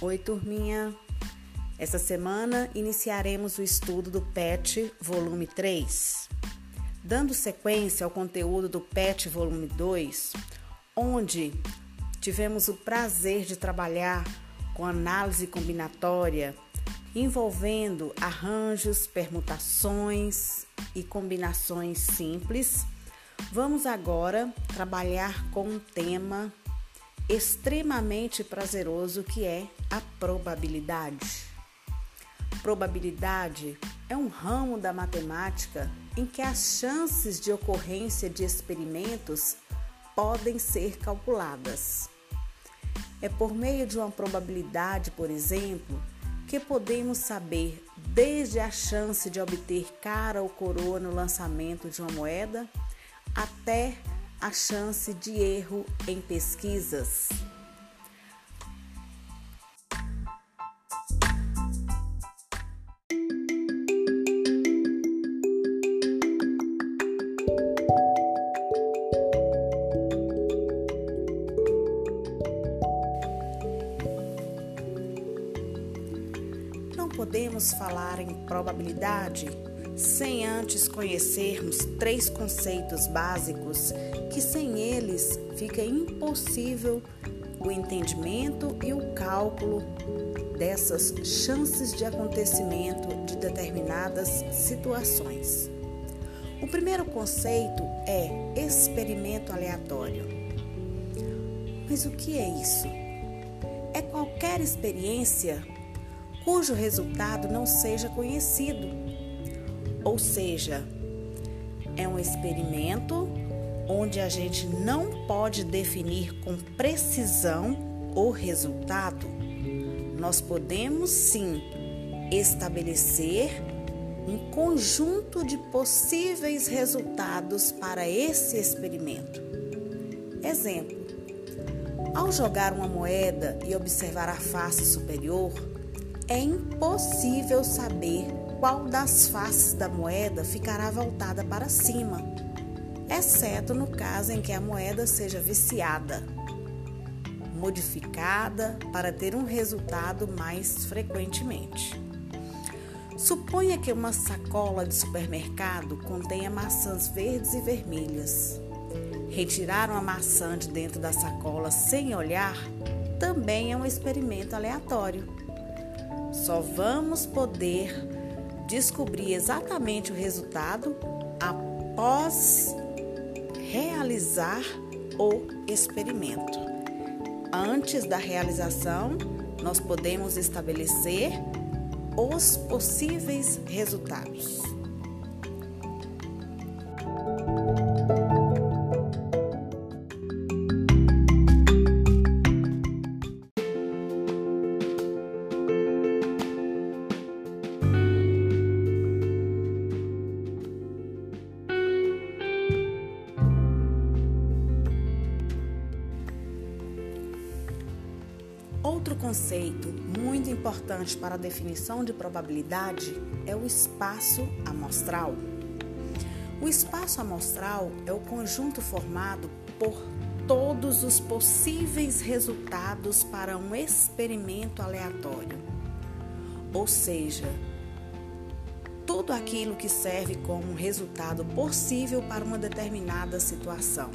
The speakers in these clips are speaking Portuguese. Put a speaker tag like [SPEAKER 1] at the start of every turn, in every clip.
[SPEAKER 1] Oi, turminha! Essa semana iniciaremos o estudo do PET Volume 3. Dando sequência ao conteúdo do PET Volume 2, onde tivemos o prazer de trabalhar com análise combinatória envolvendo arranjos, permutações e combinações simples, vamos agora trabalhar com um tema extremamente prazeroso que é a probabilidade. Probabilidade é um ramo da matemática em que as chances de ocorrência de experimentos podem ser calculadas. É por meio de uma probabilidade, por exemplo, que podemos saber desde a chance de obter cara ou coroa no lançamento de uma moeda até a chance de erro em pesquisas. Podemos falar em probabilidade sem antes conhecermos três conceitos básicos que sem eles fica impossível o entendimento e o cálculo dessas chances de acontecimento de determinadas situações. O primeiro conceito é experimento aleatório. Mas o que é isso? É qualquer experiência cujo resultado não seja conhecido. Ou seja, é um experimento onde a gente não pode definir com precisão o resultado, nós podemos sim estabelecer um conjunto de possíveis resultados para esse experimento. Exemplo: ao jogar uma moeda e observar a face superior, é impossível saber qual das faces da moeda ficará voltada para cima exceto no caso em que a moeda seja viciada, modificada para ter um resultado mais frequentemente. Suponha que uma sacola de supermercado contenha maçãs verdes e vermelhas. Retirar uma maçã de dentro da sacola sem olhar também é um experimento aleatório. Só vamos poder descobrir exatamente o resultado após realizar o experimento. Antes da realização, nós podemos estabelecer os possíveis resultados. Outro conceito muito importante para a definição de probabilidade é o espaço amostral. O espaço amostral é o conjunto formado por todos os possíveis resultados para um experimento aleatório. Ou seja, tudo aquilo que serve como resultado possível para uma determinada situação.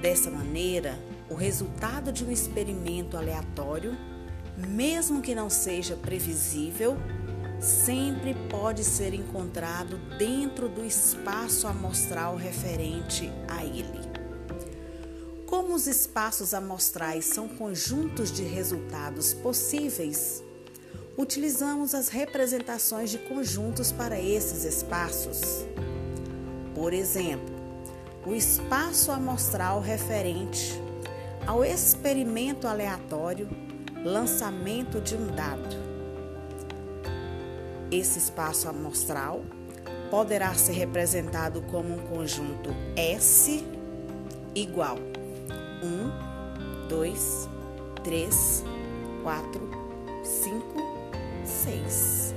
[SPEAKER 1] Dessa maneira, o resultado de um experimento aleatório, mesmo que não seja previsível, sempre pode ser encontrado dentro do espaço amostral referente a ele. Como os espaços amostrais são conjuntos de resultados possíveis, utilizamos as representações de conjuntos para esses espaços. Por exemplo, o espaço amostral referente ao experimento aleatório, lançamento de um dado. Esse espaço amostral poderá ser representado como um conjunto S igual 1, 2, 3, 4, 5, 6.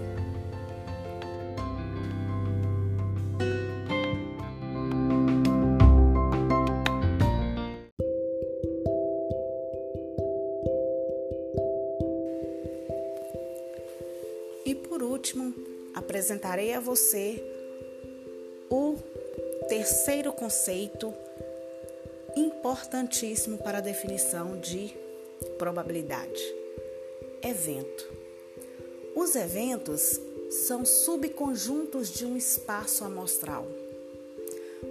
[SPEAKER 1] Apresentarei a você o terceiro conceito importantíssimo para a definição de probabilidade: evento. Os eventos são subconjuntos de um espaço amostral.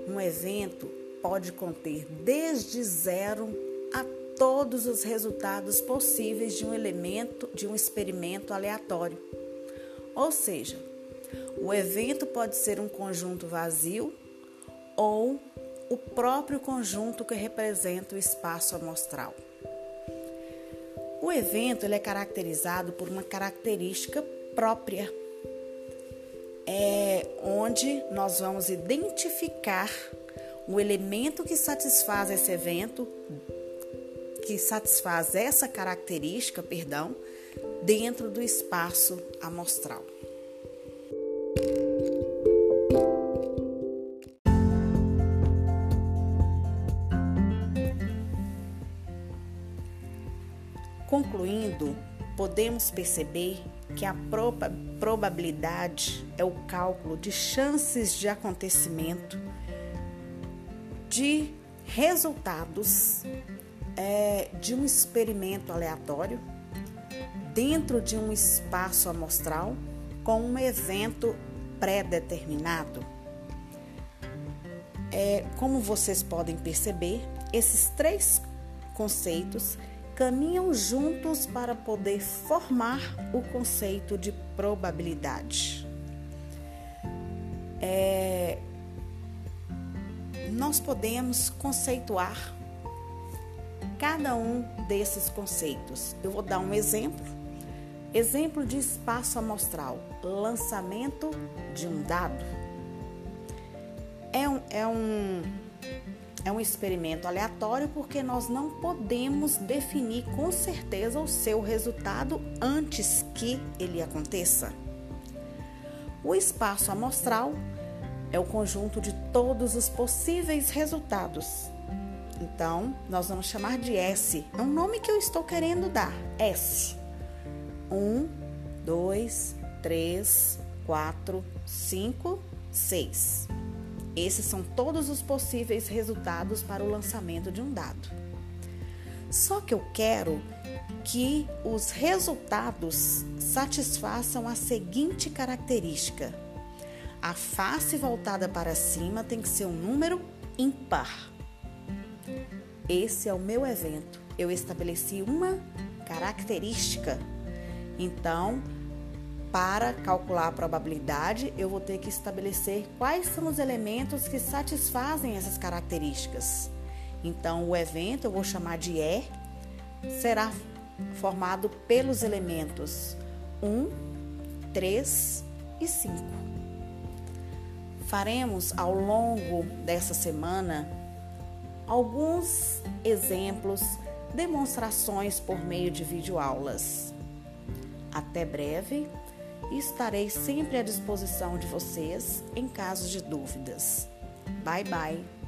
[SPEAKER 1] Um evento pode conter desde zero a todos os resultados possíveis de um elemento de um experimento aleatório. Ou seja, o evento pode ser um conjunto vazio ou o próprio conjunto que representa o espaço amostral. O evento ele é caracterizado por uma característica própria, é onde nós vamos identificar o elemento que satisfaz esse evento, que satisfaz essa característica, perdão, dentro do espaço amostral. Concluindo, podemos perceber que a probabilidade é o cálculo de chances de acontecimento de resultados é, de um experimento aleatório dentro de um espaço amostral com um evento pré-determinado. É, como vocês podem perceber, esses três conceitos caminham juntos para poder formar o conceito de probabilidade. É, nós podemos conceituar cada um desses conceitos. Eu vou dar um exemplo. Exemplo de espaço amostral: lançamento de um dado. É um, é um é um experimento aleatório porque nós não podemos definir com certeza o seu resultado antes que ele aconteça. O espaço amostral é o conjunto de todos os possíveis resultados. Então, nós vamos chamar de S. É um nome que eu estou querendo dar. S. 1, 2, 3, 4, 5, 6. Esses são todos os possíveis resultados para o lançamento de um dado. Só que eu quero que os resultados satisfaçam a seguinte característica: a face voltada para cima tem que ser um número ímpar. Esse é o meu evento. Eu estabeleci uma característica. Então, para calcular a probabilidade, eu vou ter que estabelecer quais são os elementos que satisfazem essas características. Então, o evento eu vou chamar de E, será formado pelos elementos 1, 3 e 5. Faremos ao longo dessa semana alguns exemplos, demonstrações por meio de videoaulas. Até breve estarei sempre à disposição de vocês em caso de dúvidas. Bye bye!